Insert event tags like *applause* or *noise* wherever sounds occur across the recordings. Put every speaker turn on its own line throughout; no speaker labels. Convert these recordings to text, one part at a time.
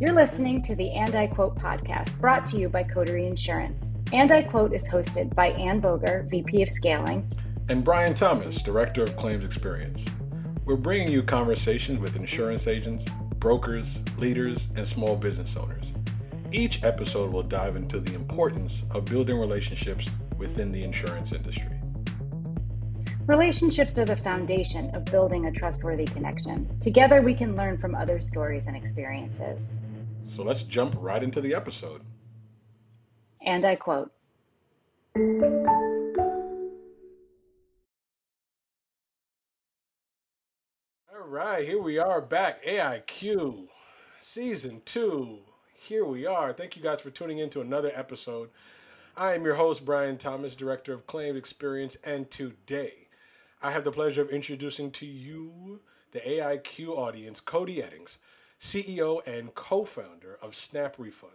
You're listening to the And I Quote podcast brought to you by Coterie Insurance. And I Quote is hosted by Ann Boger, VP of Scaling,
and Brian Thomas, Director of Claims Experience. We're bringing you conversations with insurance agents, brokers, leaders, and small business owners. Each episode will dive into the importance of building relationships within the insurance industry.
Relationships are the foundation of building a trustworthy connection. Together, we can learn from other stories and experiences.
So let's jump right into the episode.
And I quote
All right, here we are back. AIQ season two. Here we are. Thank you guys for tuning in to another episode. I am your host, Brian Thomas, Director of Claims Experience, and today I have the pleasure of introducing to you the AIQ audience, Cody Eddings, CEO and co founder of Snap Refund.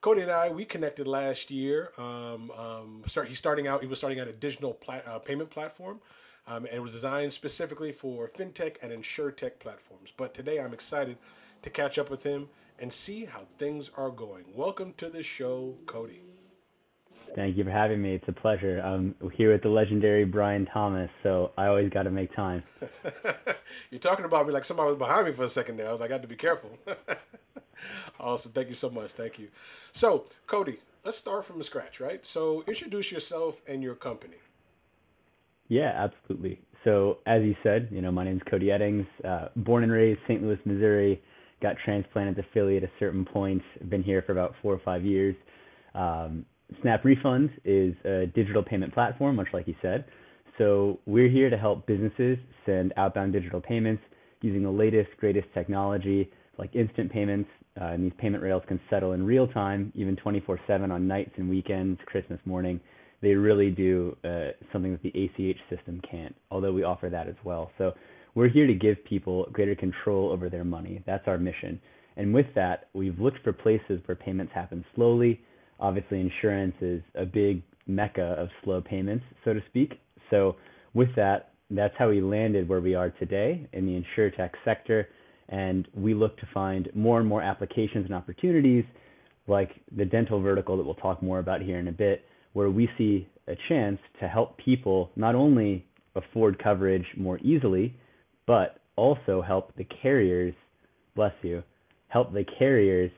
Cody and I, we connected last year. Um, um, start, he's starting out, he was starting out a digital plat, uh, payment platform. Um, and it was designed specifically for fintech and insurtech platforms. But today I'm excited to catch up with him and see how things are going. Welcome to the show, Cody.
Thank you for having me. It's a pleasure. I'm here with the legendary Brian Thomas, so I always got to make time. *laughs*
You're talking about me like somebody was behind me for a second there. I was like, I got to be careful. *laughs* awesome. Thank you so much. Thank you. So, Cody, let's start from the scratch, right? So, introduce yourself and your company.
Yeah, absolutely. So, as you said, you know, my name is Cody Eddings, uh, born and raised St. Louis, Missouri. Got transplanted to Philly at a certain point. Been here for about four or five years. Um, Snap Refund is a digital payment platform, much like you said. So we're here to help businesses send outbound digital payments using the latest, greatest technology like instant payments. Uh, and these payment rails can settle in real time, even 24 7 on nights and weekends, Christmas morning. They really do uh, something that the ACH system can't, although we offer that as well. So we're here to give people greater control over their money. That's our mission. And with that, we've looked for places where payments happen slowly obviously insurance is a big mecca of slow payments, so to speak. So with that, that's how we landed where we are today in the insurtech sector. And we look to find more and more applications and opportunities like the dental vertical that we'll talk more about here in a bit, where we see a chance to help people not only afford coverage more easily, but also help the carriers, bless you, help the carriers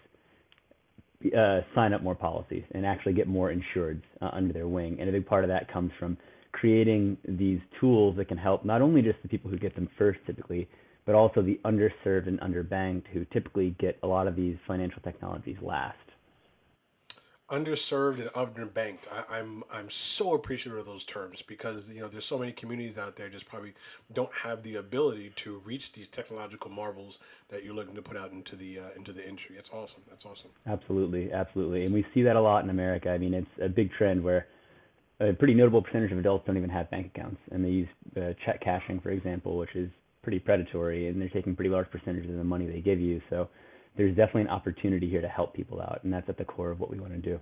uh, sign up more policies and actually get more insureds uh, under their wing. And a big part of that comes from creating these tools that can help not only just the people who get them first typically, but also the underserved and underbanked who typically get a lot of these financial technologies last
underserved and underbanked. I, am I'm, I'm so appreciative of those terms because you know there's so many communities out there just probably don't have the ability to reach these technological marvels that you're looking to put out into the uh, into the industry. That's awesome. That's awesome.
Absolutely, absolutely, and we see that a lot in America. I mean, it's a big trend where a pretty notable percentage of adults don't even have bank accounts, and they use uh, check cashing, for example, which is pretty predatory, and they're taking pretty large percentages of the money they give you. So there's definitely an opportunity here to help people out, and that's at the core of what we want to do.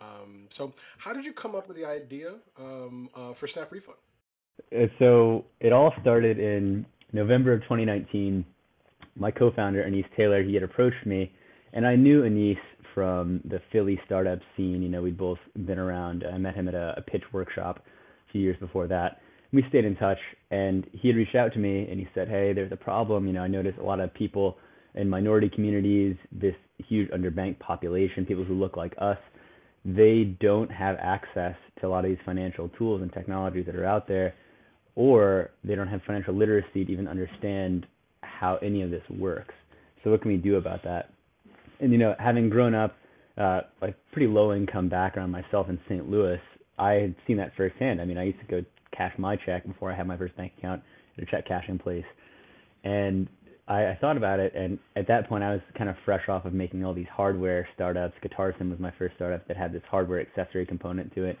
Um, so, how did you come up with the idea um, uh, for Snap Refund?
Uh, so, it all started in November of 2019. My co-founder Anis Taylor, he had approached me, and I knew Anis from the Philly startup scene. You know, we'd both been around. I met him at a, a pitch workshop a few years before that we stayed in touch and he had reached out to me and he said, Hey, there's a problem. You know, I noticed a lot of people in minority communities, this huge underbanked population, people who look like us, they don't have access to a lot of these financial tools and technologies that are out there, or they don't have financial literacy to even understand how any of this works. So what can we do about that? And you know, having grown up uh, like pretty low income background myself in St. Louis, I had seen that firsthand. I mean, I used to go cash my check before I had my first bank account at a check cashing place. And I, I thought about it, and at that point, I was kind of fresh off of making all these hardware startups. GuitarSim was my first startup that had this hardware accessory component to it,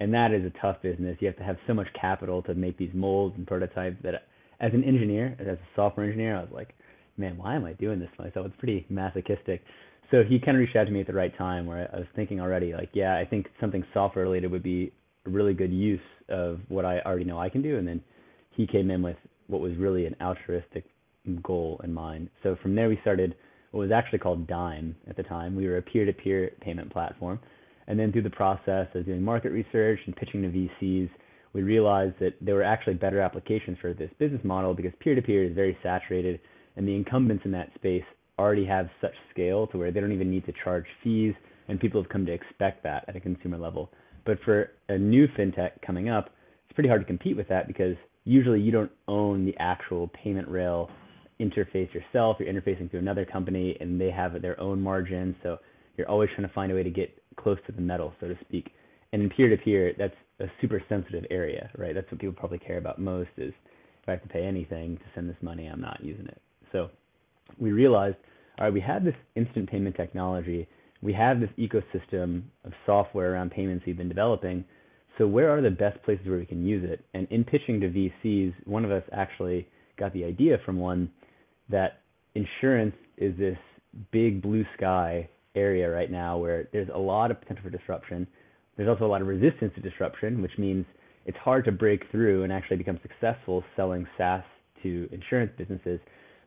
and that is a tough business. You have to have so much capital to make these molds and prototypes. That, as an engineer, as a software engineer, I was like, man, why am I doing this to myself? It's pretty masochistic. So he kind of reached out to me at the right time, where I was thinking already, like, yeah, I think something software related would be really good use of what I already know I can do. And then he came in with what was really an altruistic goal in mind. So from there, we started what was actually called Dime at the time. We were a peer to peer payment platform. And then through the process of doing market research and pitching to VCs, we realized that there were actually better applications for this business model because peer to peer is very saturated and the incumbents in that space already have such scale to where they don't even need to charge fees and people have come to expect that at a consumer level. But for a new fintech coming up, it's pretty hard to compete with that because usually you don't own the actual payment rail interface yourself. You're interfacing to another company and they have their own margin. So you're always trying to find a way to get close to the metal, so to speak. And in peer to peer, that's a super sensitive area, right? That's what people probably care about most is if I have to pay anything to send this money, I'm not using it. So we realized, all right, we have this instant payment technology. We have this ecosystem of software around payments we've been developing. So where are the best places where we can use it? And in pitching to VCs, one of us actually got the idea from one that insurance is this big blue sky area right now where there's a lot of potential for disruption. There's also a lot of resistance to disruption, which means it's hard to break through and actually become successful selling SaaS to insurance businesses.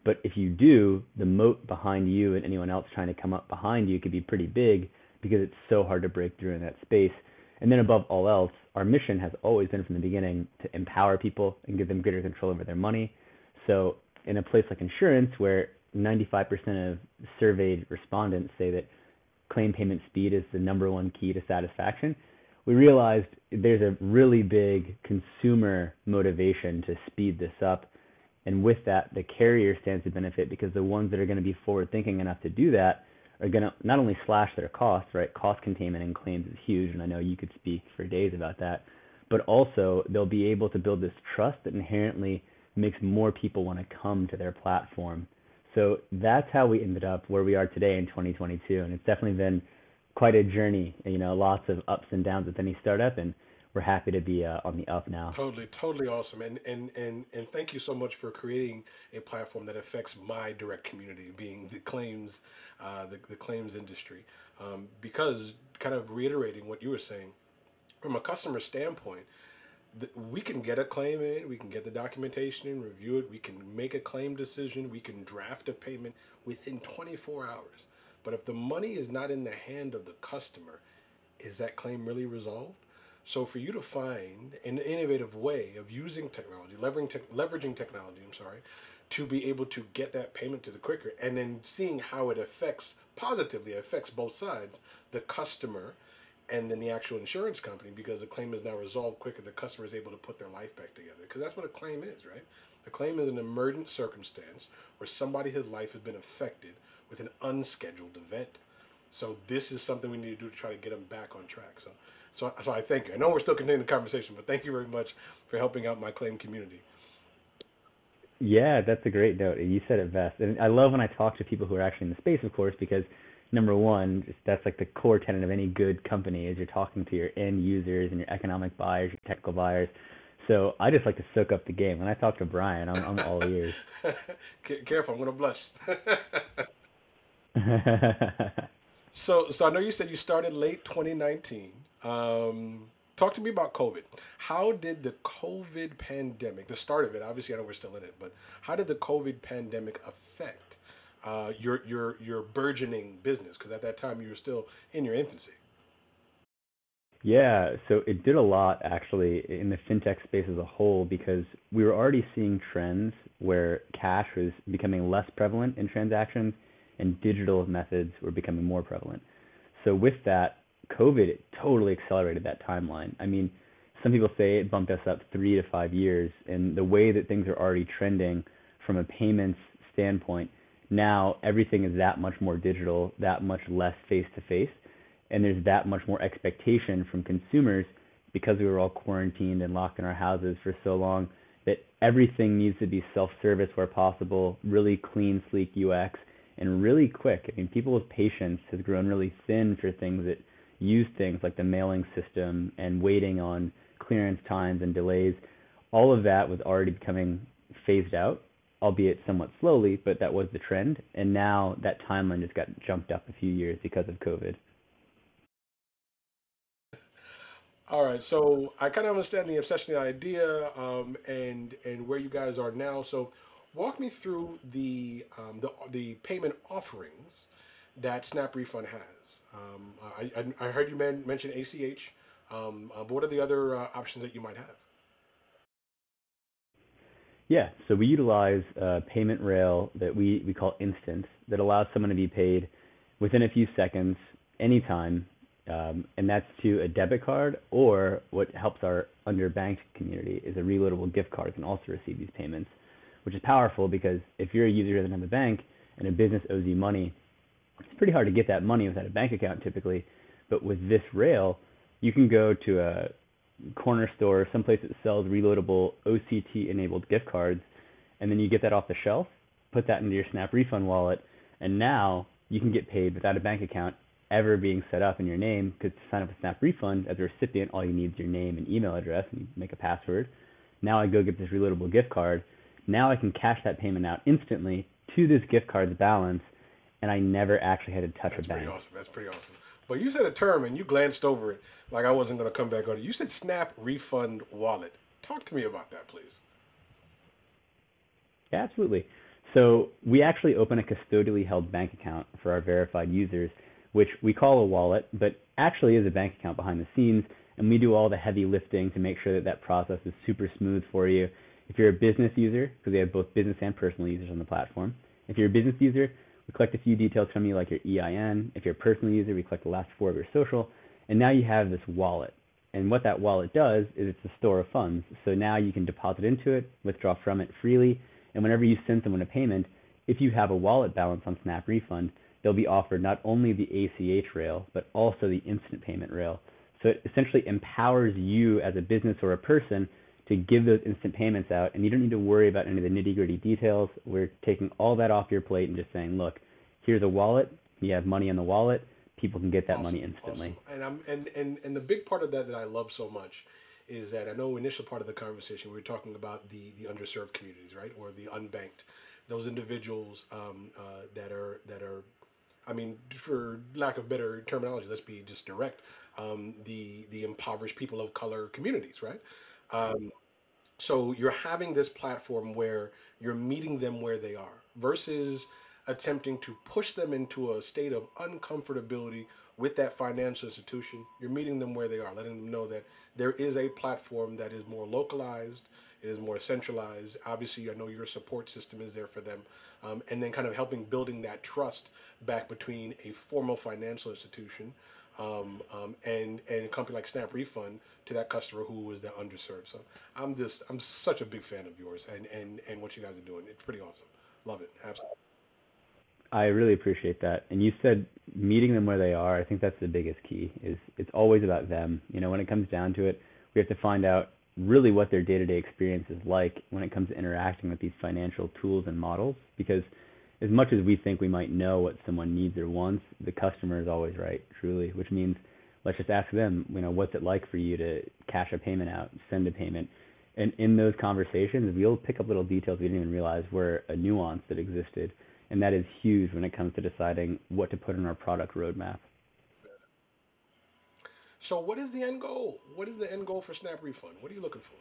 But if you do, the moat behind you and anyone else trying to come up behind you could be pretty big because it's so hard to break through in that space. And then above all else, our mission has always been from the beginning to empower people and give them greater control over their money. So in a place like insurance where 95% of surveyed respondents say that claim payment speed is the number one key to satisfaction, we realized there's a really big consumer motivation to speed this up. And with that, the carrier stands to benefit because the ones that are going to be forward thinking enough to do that are going to not only slash their costs, right? Cost containment in claims is huge, and I know you could speak for days about that. But also, they'll be able to build this trust that inherently makes more people want to come to their platform. So that's how we ended up where we are today in 2022, and it's definitely been quite a journey. You know, lots of ups and downs with any startup, and we're happy to be uh, on the up now.
Totally, totally awesome, and and and and thank you so much for creating a platform that affects my direct community, being the claims, uh, the the claims industry, um, because kind of reiterating what you were saying, from a customer standpoint we can get a claim in, we can get the documentation and review it, we can make a claim decision, we can draft a payment within 24 hours. But if the money is not in the hand of the customer, is that claim really resolved? So for you to find an innovative way of using technology, leveraging, te- leveraging technology, I'm sorry, to be able to get that payment to the quicker, and then seeing how it affects positively affects both sides, the customer and then the actual insurance company because the claim is now resolved quicker the customer is able to put their life back together. Because that's what a claim is right? A claim is an emergent circumstance where somebody's life has been affected with an unscheduled event so this is something we need to do to try to get them back on track so so, so i thank you i know we're still continuing the conversation but thank you very much for helping out my claim community
yeah, that's a great note. You said it best. And I love when I talk to people who are actually in the space, of course, because number one, that's like the core tenet of any good company is you're talking to your end users and your economic buyers, your technical buyers. So I just like to soak up the game. When I talk to Brian, I'm, I'm all ears. *laughs*
Careful, I'm gonna blush. *laughs* *laughs* so, so I know you said you started late 2019. Um, talk to me about COVID. How did the COVID pandemic, the start of it, obviously I know we're still in it, but how did the COVID pandemic affect uh, your your your burgeoning business? Because at that time you were still in your infancy.
Yeah, so it did a lot actually in the fintech space as a whole because we were already seeing trends where cash was becoming less prevalent in transactions and digital methods were becoming more prevalent. So with that, COVID it totally accelerated that timeline. I mean, some people say it bumped us up three to five years, and the way that things are already trending from a payments standpoint now everything is that much more digital, that much less face to face, and there's that much more expectation from consumers because we were all quarantined and locked in our houses for so long that everything needs to be self-service where possible, really clean, sleek UX, and really quick. I mean, people's patience has grown really thin for things that use things like the mailing system and waiting on clearance times and delays. All of that was already becoming phased out albeit somewhat slowly, but that was the trend. And now that timeline just got jumped up a few years because of COVID.
All right, so I kind of understand the obsession the idea um, and and where you guys are now. So, walk me through the um, the the payment offerings that Snap Refund has. Um, I, I, heard you mention ACH, um, uh, but what are the other uh, options that you might have?
Yeah, so we utilize a payment rail that we, we call Instant that allows someone to be paid within a few seconds, anytime, um, and that's to a debit card or what helps our underbanked community is a reloadable gift card can also receive these payments, which is powerful because if you're a user of another bank and a business owes you money, it's pretty hard to get that money without a bank account typically. But with this rail, you can go to a corner store, someplace that sells reloadable OCT enabled gift cards, and then you get that off the shelf, put that into your Snap Refund wallet, and now you can get paid without a bank account ever being set up in your name because to sign up for Snap Refund as a recipient, all you need is your name and email address and you make a password. Now I go get this reloadable gift card. Now I can cash that payment out instantly to this gift card's balance, and I never actually had to touch
That's
a bank.
That's pretty awesome. That's pretty awesome. But you said a term and you glanced over it like I wasn't going to come back on it. You said Snap Refund Wallet. Talk to me about that, please.
Yeah, absolutely. So we actually open a custodially held bank account for our verified users, which we call a wallet, but actually is a bank account behind the scenes. And we do all the heavy lifting to make sure that that process is super smooth for you. If you're a business user, because we have both business and personal users on the platform, if you're a business user, we collect a few details from you, like your EIN. If you're a personal user, we collect the last four of your social. And now you have this wallet. And what that wallet does is it's a store of funds. So now you can deposit into it, withdraw from it freely, and whenever you send someone a payment, if you have a wallet balance on Snap Refund, they'll be offered not only the ACH rail, but also the instant payment rail. So it essentially empowers you as a business or a person to give those instant payments out, and you don't need to worry about any of the nitty gritty details. We're taking all that off your plate and just saying, look, here's a wallet. You have money in the wallet. People can get that
Awesome,
money instantly.
awesome. And I'm and, and and the big part of that that I love so much is that I know initial part of the conversation we were talking about the the underserved communities, right, or the unbanked, those individuals um, uh, that are that are, I mean, for lack of better terminology, let's be just direct, um, the the impoverished people of color communities, right. Um, so you're having this platform where you're meeting them where they are versus attempting to push them into a state of uncomfortability with that financial institution. You're meeting them where they are, letting them know that there is a platform that is more localized, it is more centralized. Obviously, I know your support system is there for them, um, and then kind of helping building that trust back between a formal financial institution um, um, and and a company like Snap Refund to that customer who was that underserved. So I'm just I'm such a big fan of yours and and and what you guys are doing. It's pretty awesome. Love it. Absolutely.
I really appreciate that. And you said meeting them where they are. I think that's the biggest key. Is it's always about them. You know, when it comes down to it, we have to find out really what their day-to-day experience is like when it comes to interacting with these financial tools and models because as much as we think we might know what someone needs or wants, the customer is always right, truly, which means let's just ask them, you know, what's it like for you to cash a payment out, send a payment. And in those conversations, we'll pick up little details we didn't even realize were a nuance that existed and that is huge when it comes to deciding what to put in our product roadmap.
So what is the end goal? What is the end goal for Snap Refund? What are you looking for?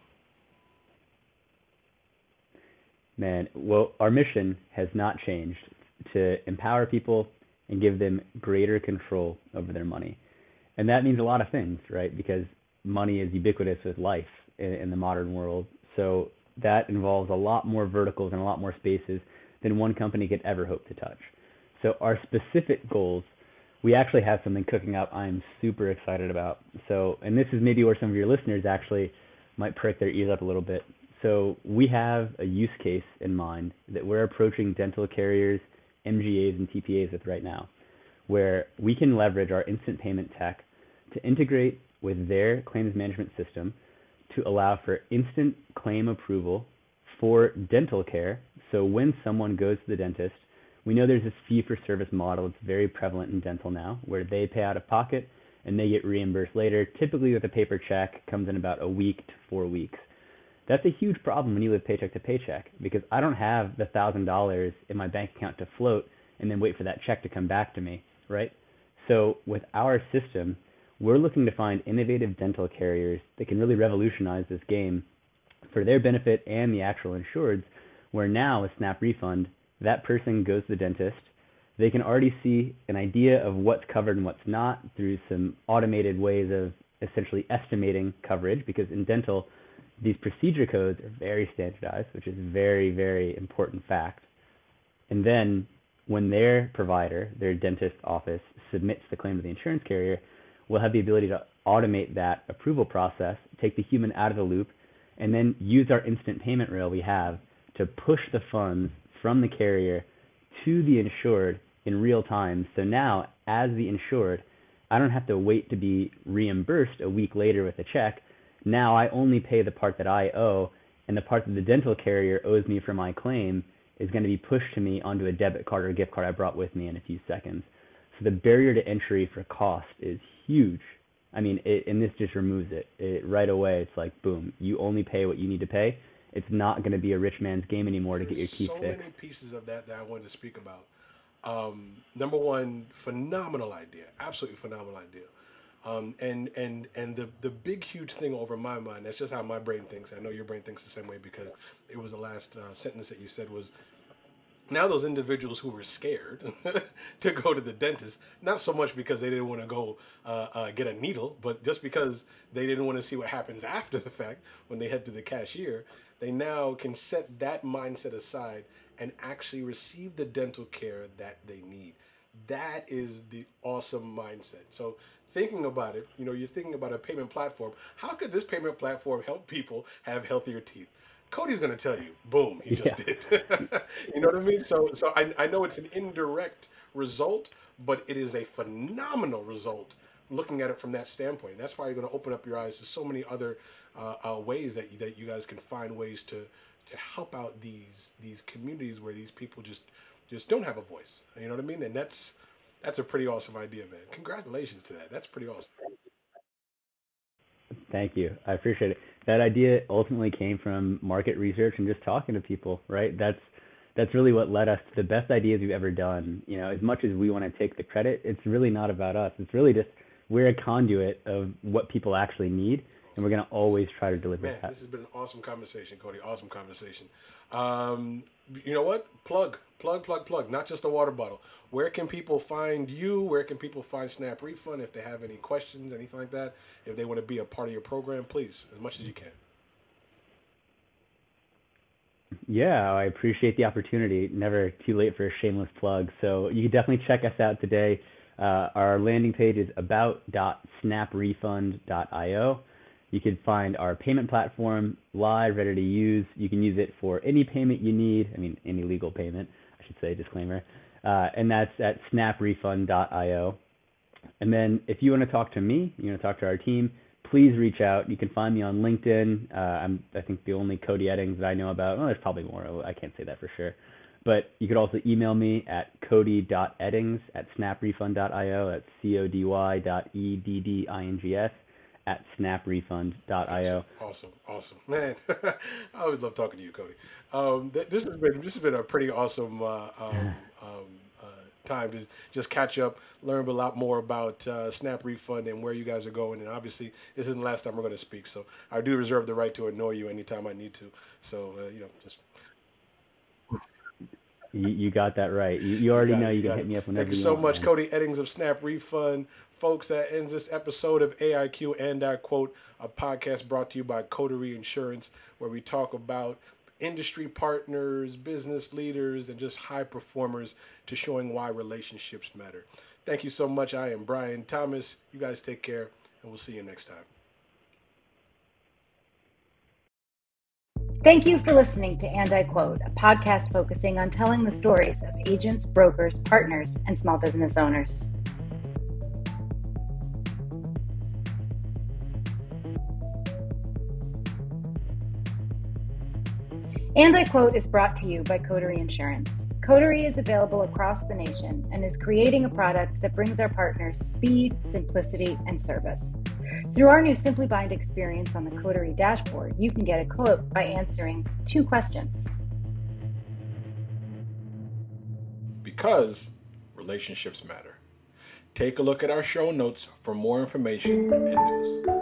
Man, well, our mission has not changed to empower people and give them greater control over their money. And that means a lot of things, right? Because money is ubiquitous with life in, in the modern world. So that involves a lot more verticals and a lot more spaces than one company could ever hope to touch. So our specific goals, we actually have something cooking up I'm super excited about. So, and this is maybe where some of your listeners actually might prick their ears up a little bit. So we have a use case in mind that we're approaching dental carriers, MGAs, and TPAs with right now, where we can leverage our instant payment tech to integrate with their claims management system to allow for instant claim approval for dental care. So when someone goes to the dentist, we know there's this fee for service model. It's very prevalent in dental now, where they pay out of pocket and they get reimbursed later, typically with a paper check, comes in about a week to four weeks. That's a huge problem when you live paycheck to paycheck because I don't have the thousand dollars in my bank account to float and then wait for that check to come back to me, right? So with our system, we're looking to find innovative dental carriers that can really revolutionize this game for their benefit and the actual insureds, Where now with Snap Refund, that person goes to the dentist. They can already see an idea of what's covered and what's not through some automated ways of essentially estimating coverage because in dental, these procedure codes are very standardized, which is a very, very important fact. And then when their provider, their dentist office, submits the claim to the insurance carrier, we'll have the ability to automate that approval process, take the human out of the loop, and then use our instant payment rail we have to push the funds from the carrier to the insured in real time. So now, as the insured, I don't have to wait to be reimbursed a week later with a check. Now I only pay the part that I owe, and the part that the dental carrier owes me for my claim is going to be pushed to me onto a debit card or gift card I brought with me in a few seconds. So the barrier to entry for cost is huge. I mean, it, and this just removes it. it. Right away, it's like, boom, you only pay what you need to pay. It's not going to be a rich man's game anymore
There's
to get your teeth
so
fixed.
many pieces of that that I wanted to speak about. Um, number one, phenomenal idea, absolutely phenomenal idea. Um, and and and the the big huge thing over my mind. That's just how my brain thinks. I know your brain thinks the same way because it was the last uh, sentence that you said was now those individuals who were scared *laughs* to go to the dentist not so much because they didn't want to go uh, uh, get a needle but just because they didn't want to see what happens after the fact when they head to the cashier they now can set that mindset aside and actually receive the dental care that they need that is the awesome mindset so thinking about it you know you're thinking about a payment platform how could this payment platform help people have healthier teeth Cody's gonna tell you, boom, he just
Yeah.
did. *laughs* you know what I mean? So, so I, I know it's an indirect result, but it is a phenomenal result looking at it from that standpoint. That's why you're gonna open up your eyes to so many other uh, uh, ways that you, that you guys can find ways to to help out these these communities where these people just just don't have a voice. You know what I mean? And that's that's a pretty awesome idea, man. Congratulations to that. That's pretty awesome.
Thank you. I appreciate it. That idea ultimately came from market research and just talking to people, right? That's that's really what led us to the best ideas we've ever done. You know, as much as we want to take the credit, it's really not about us. It's really just we're a conduit of what people actually need, and we're going to always try to deliver
Man,
that.
this has been an awesome conversation, Cody. Awesome conversation. Um, you know what? Plug, plug, plug, plug. Not just a water bottle. Where can people find you? Where can people find Snap Refund if they have any questions, anything like that? If they want to be a part of your program, please, as much as you can.
Yeah, I appreciate the opportunity. Never too late for a shameless plug. So you can definitely check us out today. Uh, our landing page is about.snaprefund.io. You can find our payment platform live, ready to use. You can use it for any payment you need. I mean, any legal payment, I should say, disclaimer. Uh, and that's at snaprefund.io. And then if you want to talk to me, you want to talk to our team, please reach out. You can find me on LinkedIn. Uh, I'm, I think, the only Cody Eddings that I know about. Well, there's probably more. I can't say that for sure. But you could also email me at cody.eddings at snaprefund.io. That's C-O-D-Y dot E-D-D-I-N-G-S at snaprefund.io.
Awesome, awesome, man. *laughs* I always love talking to you, Cody. Um, th- this has been this has been a pretty awesome uh, um, um, uh, time to just catch up, learn a lot more about uh, Snap Refund and where you guys are going. And obviously, this isn't the last time we're going to speak, so I do reserve the right to annoy you anytime I need to. So uh, you know, just
You, you got that right. You, you already
got
know you can hit
it.
me up whenever
Thank you
you
so
want,
much,
man.
Cody Eddings of Snap Refund. Folks, that ends this episode of AIQ and I quote, a podcast brought to you by Coterie Insurance, where we talk about industry partners, business leaders, and just high performers to showing why relationships matter. Thank you so much. I am Brian Thomas. You guys take care, and we'll see you next time.
Thank you for listening to And I Quote, a podcast focusing on telling the stories of agents, brokers, partners, and small business owners. And I Quote is brought to you by Coterie Insurance. Coterie is available across the nation and is creating a product that brings our partners speed, simplicity, and service. Through our new Simply Bind experience on the Coterie dashboard, you can get a quote by answering two questions.
Because relationships matter. Take a look at our show notes for more information and news.